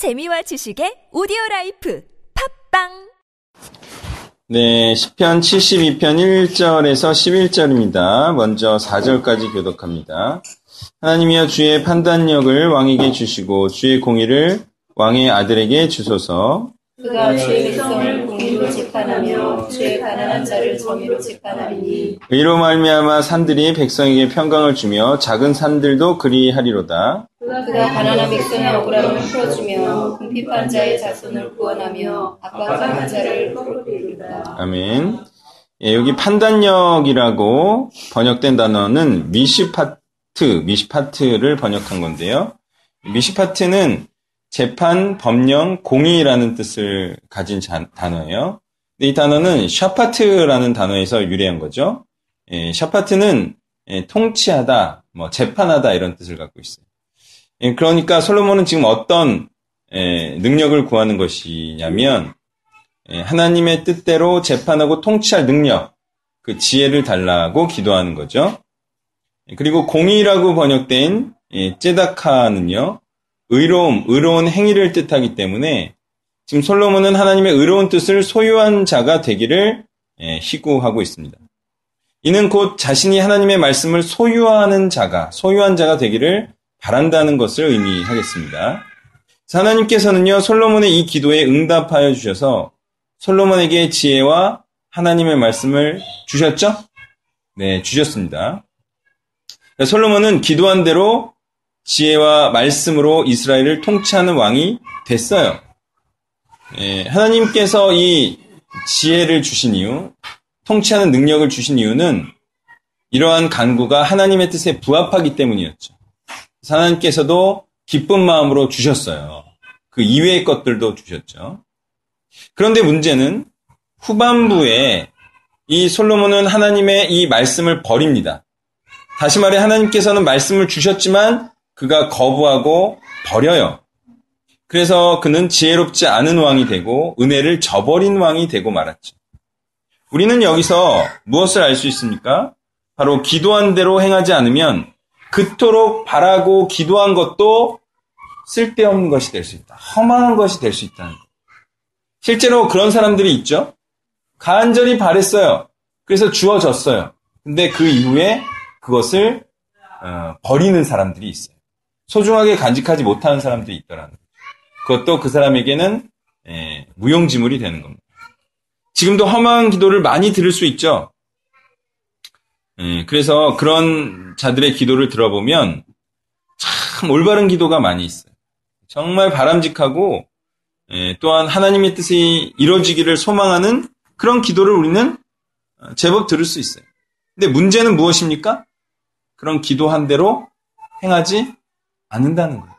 재미와 지식의 오디오 라이프 팟빵 네, 시편 72편 1절에서 11절입니다. 먼저 4절까지 교독합니다. 하나님이여 주의 판단력을 왕에게 주시고 주의 공의를 왕의 아들에게 주소서. 그가 주의 백성을 공의로 재판하며 주의 가난한 자를 정의로 재판하리니 의로 말미암아 산들이 백성에게 평강을 주며 작은 산들도 그리하리로다. 그가 가난한 백성의 억울함을 풀어주며 궁핍한 자의 자손을 구원하며 압박하는 자를 꺾으리로다. 아멘. 예, 여기 판단력이라고 번역된 단어는 미시파트, 미시파트를 번역한 건데요. 미시파트는 재판, 법령, 공의라는 뜻을 가진 자- 단어예요. 이 단어는 샤파트라는 단어에서 유래한 거죠. 예, 샤파트는 예, 통치하다, 뭐 재판하다 이런 뜻을 갖고 있어요. 예, 그러니까 솔로몬은 지금 어떤 예, 능력을 구하는 것이냐면 예, 하나님의 뜻대로 재판하고 통치할 능력, 그 지혜를 달라고 기도하는 거죠. 예, 그리고 공의라고 번역된 예, 째다카는요, 의로움, 의로운 행위를 뜻하기 때문에 지금 솔로몬은 하나님의 의로운 뜻을 소유한 자가 되기를 예, 희구하고 있습니다. 이는 곧 자신이 하나님의 말씀을 소유하는 자가, 소유한 자가 되기를 바란다는 것을 의미하겠습니다. 하나님께서는요, 솔로몬의 이 기도에 응답하여 주셔서 솔로몬에게 지혜와 하나님의 말씀을 주셨죠? 네, 주셨습니다. 솔로몬은 기도한 대로 지혜와 말씀으로 이스라엘을 통치하는 왕이 됐어요. 예, 하나님께서 이 지혜를 주신 이유, 통치하는 능력을 주신 이유는 이러한 간구가 하나님의 뜻에 부합하기 때문이었죠. 하나님께서도 기쁜 마음으로 주셨어요. 그 이외의 것들도 주셨죠. 그런데 문제는 후반부에 이 솔로몬은 하나님의 이 말씀을 버립니다. 다시 말해 하나님께서는 말씀을 주셨지만 그가 거부하고 버려요. 그래서 그는 지혜롭지 않은 왕이 되고 은혜를 저버린 왕이 되고 말았죠. 우리는 여기서 무엇을 알 수 있습니까? 바로 기도한 대로 행하지 않으면 그토록 바라고 기도한 것도 쓸데없는 것이 될 수 있다. 험한 것이 될 수 있다는 것. 실제로 그런 사람들이 있죠. 간절히 바랬어요. 그래서 주어졌어요. 근데 그 이후에 그것을 어, 버리는 사람들이 있어요. 소중하게 간직하지 못하는 사람들이 있더라는 거죠. 그것도 그 사람에게는 예, 무용지물이 되는 겁니다. 지금도 험한 기도를 많이 들을 수 있죠. 예, 그래서 그런 자들의 기도를 들어보면 참 올바른 기도가 많이 있어요. 정말 바람직하고 예, 또한 하나님의 뜻이 이루어지기를 소망하는 그런 기도를 우리는 어, 제법 들을 수 있어요. 근데 문제는 무엇입니까? 그런 기도한 대로 행하지 않는다는 거예요.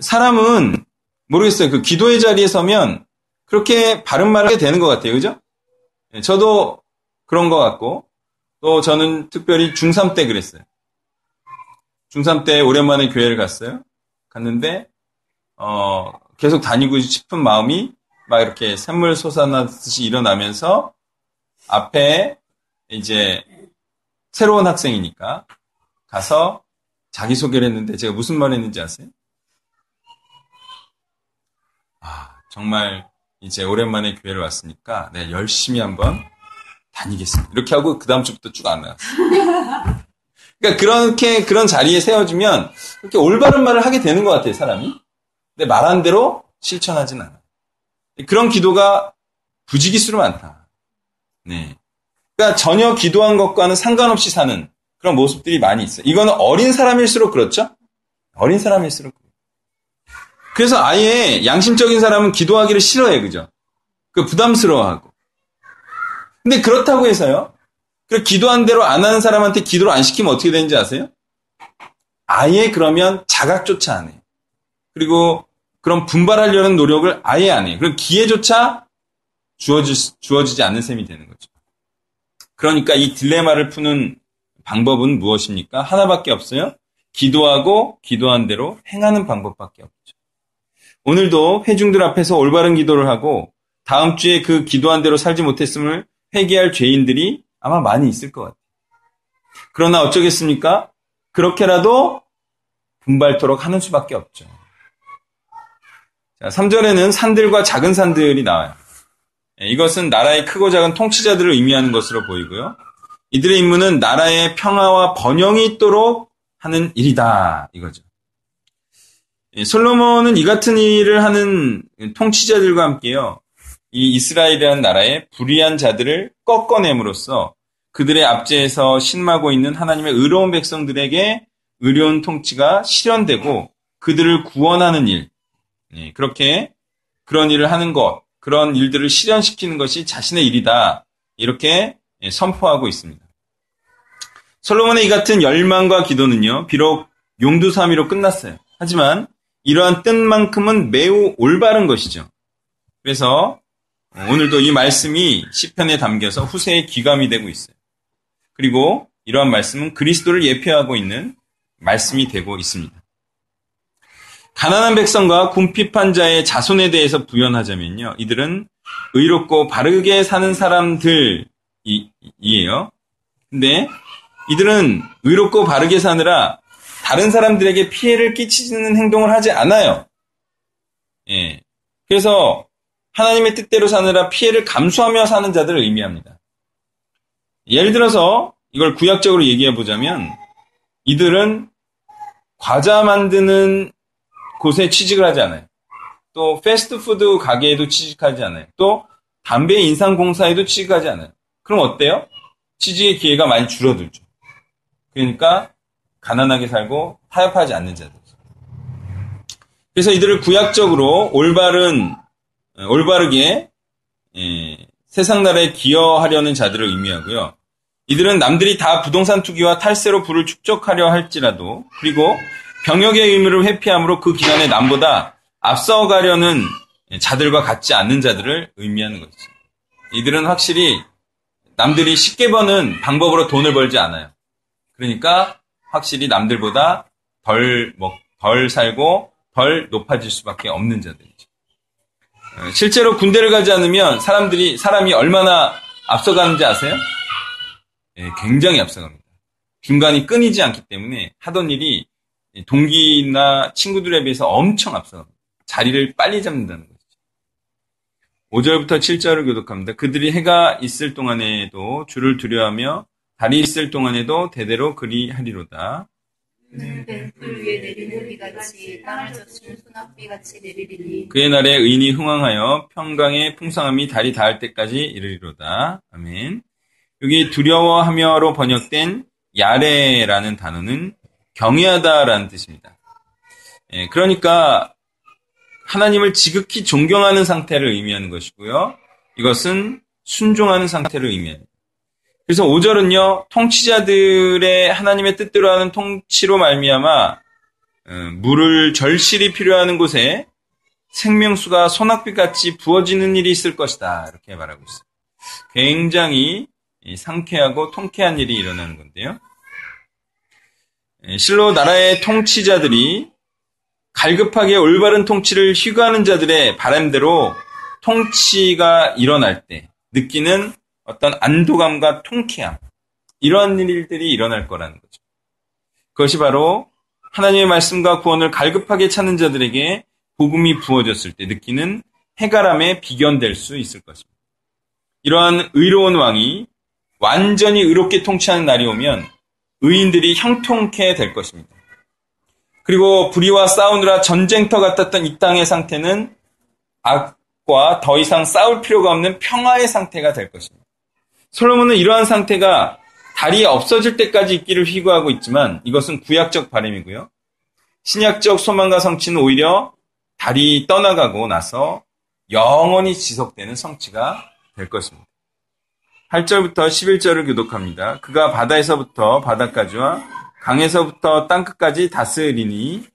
사람은 모르겠어요. 그 기도의 자리에 서면 그렇게 바른 말을 하게 되는 것 같아요. 그죠? 예, 저도 그런 것 같고 또 저는 특별히 중3 때 그랬어요. 중3 때 오랜만에 교회를 갔어요. 갔는데 어, 계속 다니고 싶은 마음이 막 이렇게 샘물 솟아나듯이 일어나면서 앞에 이제 새로운 학생이니까 가서 자기소개를 했는데 제가 무슨 말 했는지 아세요? 아, 정말 이제 오랜만에 교회를 왔으니까 네, 열심히 한번 다니겠습니다. 이렇게 하고 그 다음 주부터 쭉 안 나갔어요. 그러니까 그렇게 그런 자리에 세워주면 그렇게 올바른 말을 하게 되는 것 같아요, 사람이. 근데 말한 대로 실천하진 않아요. 그런 기도가 부지기수로 많다. 네. 그러니까 전혀 기도한 것과는 상관없이 사는 그런 모습들이 많이 있어요. 이거는 어린 사람일수록 그렇죠? 어린 사람일수록. 그래서 아예 양심적인 사람은 기도하기를 싫어해, 그죠? 그 부담스러워하고. 근데 그렇다고 해서요. 그 기도한 대로 안 하는 사람한테 기도를 안 시키면 어떻게 되는지 아세요? 아예 그러면 자각조차 안 해요. 그리고 그런 분발하려는 노력을 아예 안 해요. 그럼 기회조차 주어지, 주어지지 않는 셈이 되는 거죠. 그러니까 이 딜레마를 푸는 방법은 무엇입니까? 하나밖에 없어요. 기도하고 기도한 대로 행하는 방법밖에 없죠. 오늘도 회중들 앞에서 올바른 기도를 하고 다음 주에 그 기도한 대로 살지 못했음을 회개할 죄인들이 아마 많이 있을 것 같아요. 그러나 어쩌겠습니까? 그렇게라도 분발토록 하는 수밖에 없죠. 자, 3절에는 산들과 작은 산들이 나와요. 예, 이것은 나라의 크고 작은 통치자들을 의미하는 것으로 보이고요. 이들의 임무는 나라의 평화와 번영이 있도록 하는 일이다. 이거죠. 예, 솔로몬은 이 같은 일을 하는 통치자들과 함께요. 이 이스라엘이라는 나라의 불의한 자들을 꺾어냄으로써 그들의 압제에서 신마고 있는 하나님의 의로운 백성들에게 의로운 통치가 실현되고 그들을 구원하는 일, 예, 그렇게 그런 일을 하는 것, 그런 일들을 실현시키는 것이 자신의 일이다. 이렇게 예, 선포하고 있습니다. 솔로몬의 이 같은 열망과 기도는요, 비록 용두사미로 끝났어요. 하지만 이러한 뜻만큼은 매우 올바른 것이죠. 그래서 오늘도 이 말씀이 시편에 담겨서 후세의 귀감이 되고 있어요. 그리고 이러한 말씀은 그리스도를 예표하고 있는 말씀이 되고 있습니다. 가난한 백성과 궁핍한 자의 자손에 대해서 부연하자면요. 이들은 의롭고 바르게 사는 사람들이에요. 근데 이들은 의롭고 바르게 사느라 다른 사람들에게 피해를 끼치는 행동을 하지 않아요. 예. 그래서 하나님의 뜻대로 사느라 피해를 감수하며 사는 자들을 의미합니다. 예를 들어서 이걸 구약적으로 얘기해 보자면 이들은 과자 만드는 곳에 취직을 하지 않아요. 또 패스트푸드 가게에도 취직하지 않아요. 또 담배 인상공사에도 취직하지 않아요. 그럼 어때요? 취직의 기회가 많이 줄어들죠. 그러니까 가난하게 살고 타협하지 않는 자들. 그래서 이들을 구약적으로 올바른 올바르게 예, 세상 나라에 기여하려는 자들을 의미하고요. 이들은 남들이 다 부동산 투기와 탈세로 부를 축적하려 할지라도 그리고 병역의 의무를 회피함으로 그 기간에 남보다 앞서가려는 자들과 같지 않는 자들을 의미하는 것이죠. 이들은 확실히 남들이 쉽게 버는 방법으로 돈을 벌지 않아요. 그러니까 확실히 남들보다 덜, 먹, 덜 살고 덜 높아질 수밖에 없는 자들이죠. 어, 실제로 군대를 가지 않으면 사람들이, 사람이 얼마나 앞서가는지 아세요? 예, 굉장히 앞서갑니다. 중간이 끊이지 않기 때문에 하던 일이 동기나 친구들에 비해서 엄청 앞서갑니다. 자리를 빨리 잡는다는 거죠. 5절부터 7절을 교독합니다. 그들이 해가 있을 동안에도 주를 두려하며 달이 있을 동안에도 대대로 그리하리로다. 소낙비 같이 내리리니 그의 날에 의인이 흥왕하여 평강의 풍성함이 달이 닿을 때까지 이르리로다. 아멘. 여기 두려워하며로 번역된 야레라는 단어는 경외하다라는 뜻입니다. 예, 그러니까 하나님을 지극히 존경하는 상태를 의미하는 것이고요. 이것은 순종하는 상태를 의미합니다. 그래서 5절은요, 통치자들의 하나님의 뜻대로 하는 통치로 말미암아 어, 물을 절실히 필요하는 곳에 생명수가 소낙빛 같이 부어지는 일이 있을 것이다. 이렇게 말하고 있어요. 굉장히 상쾌하고 통쾌한 일이 일어나는 건데요. 실로 나라의 통치자들이 갈급하게 올바른 통치를 희구하는 자들의 바람대로 통치가 일어날 때 느끼는 어떤 안도감과 통쾌함, 이러한 일들이 일어날 거라는 거죠. 그것이 바로 하나님의 말씀과 구원을 갈급하게 찾는 자들에게 복음이 부어졌을 때 느끼는 해가람에 비견될 수 있을 것입니다. 이러한 의로운 왕이 완전히 의롭게 통치하는 날이 오면 의인들이 형통케 될 것입니다. 그리고 불의와 싸우느라 전쟁터 같았던 이 땅의 상태는 악과 더 이상 싸울 필요가 없는 평화의 상태가 될 것입니다. 솔로몬은 이러한 상태가 달이 없어질 때까지 있기를 희구하고 있지만 이것은 구약적 바램이고요. 신약적 소망과 성취는 오히려 달이 떠나가고 나서 영원히 지속되는 성취가 될 것입니다. 8절부터 11절을 교독합니다. 그가 바다에서부터 바다까지와 강에서부터 땅끝까지 다스리니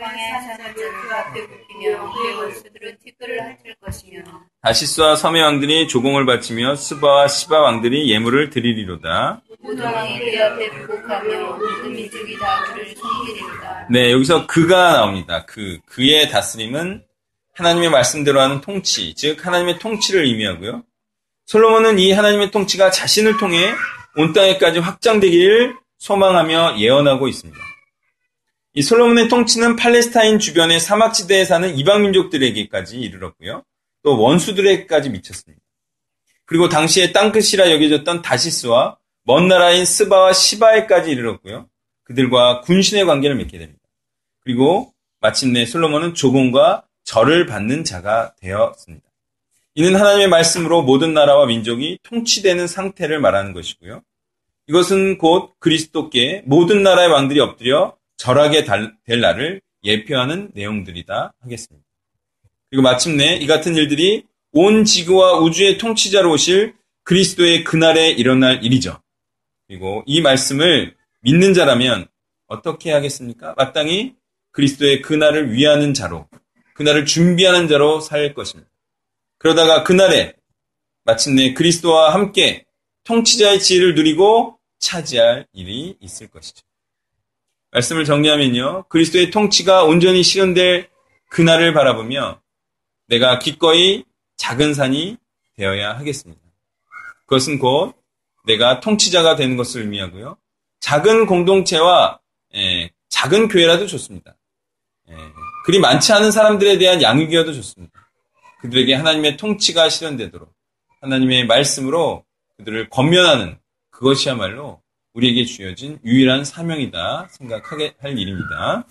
강의 사자들 그 앞에 붙이며 그의 원수들은 티끌을 핥을 것이며 다시스와 섬의 왕들이 조공을 바치며 스바와 시바 왕들이 예물을 드리리로다. 섬기리로다 네, 여기서 그가 나옵니다. 그, 그의 다스림은 하나님의 말씀대로 하는 통치, 즉 하나님의 통치를 의미하고요. 솔로몬은 이 하나님의 통치가 자신을 통해 온 땅에까지 확장되기를 소망하며 예언하고 있습니다. 이 솔로몬의 통치는 팔레스타인 주변의 사막지대에 사는 이방 민족들에게까지 이르렀고요. 또 원수들에게까지 미쳤습니다. 그리고 당시에 땅끝이라 여겨졌던 다시스와 먼 나라인 스바와 시바에까지 이르렀고요. 그들과 군신의 관계를 맺게 됩니다. 그리고 마침내 솔로몬은 조공과 절을 받는 자가 되었습니다. 이는 하나님의 말씀으로 모든 나라와 민족이 통치되는 상태를 말하는 것이고요. 이것은 곧 그리스도께 모든 나라의 왕들이 엎드려 절하게 될 날을 예표하는 내용들이다 하겠습니다. 그리고 마침내 이 같은 일들이 온 지구와 우주의 통치자로 오실 그리스도의 그날에 일어날 일이죠. 그리고 이 말씀을 믿는 자라면 어떻게 하겠습니까? 마땅히 그리스도의 그날을 위하는 자로, 그날을 준비하는 자로 살 것입니다. 그러다가 그날에 마침내 그리스도와 함께 통치자의 지위를 누리고 차지할 일이 있을 것이죠. 말씀을 정리하면요. 그리스도의 통치가 온전히 실현될 그날을 바라보며 내가 기꺼이 작은 산이 되어야 하겠습니다. 그것은 곧 내가 통치자가 되는 것을 의미하고요. 작은 공동체와 예, 작은 교회라도 좋습니다. 예, 그리 많지 않은 사람들에 대한 양육이어도 좋습니다. 그들에게 하나님의 통치가 실현되도록 하나님의 말씀으로 그들을 권면하는 그것이야말로 우리에게 주어진 유일한 사명이다 생각하게 할 일입니다.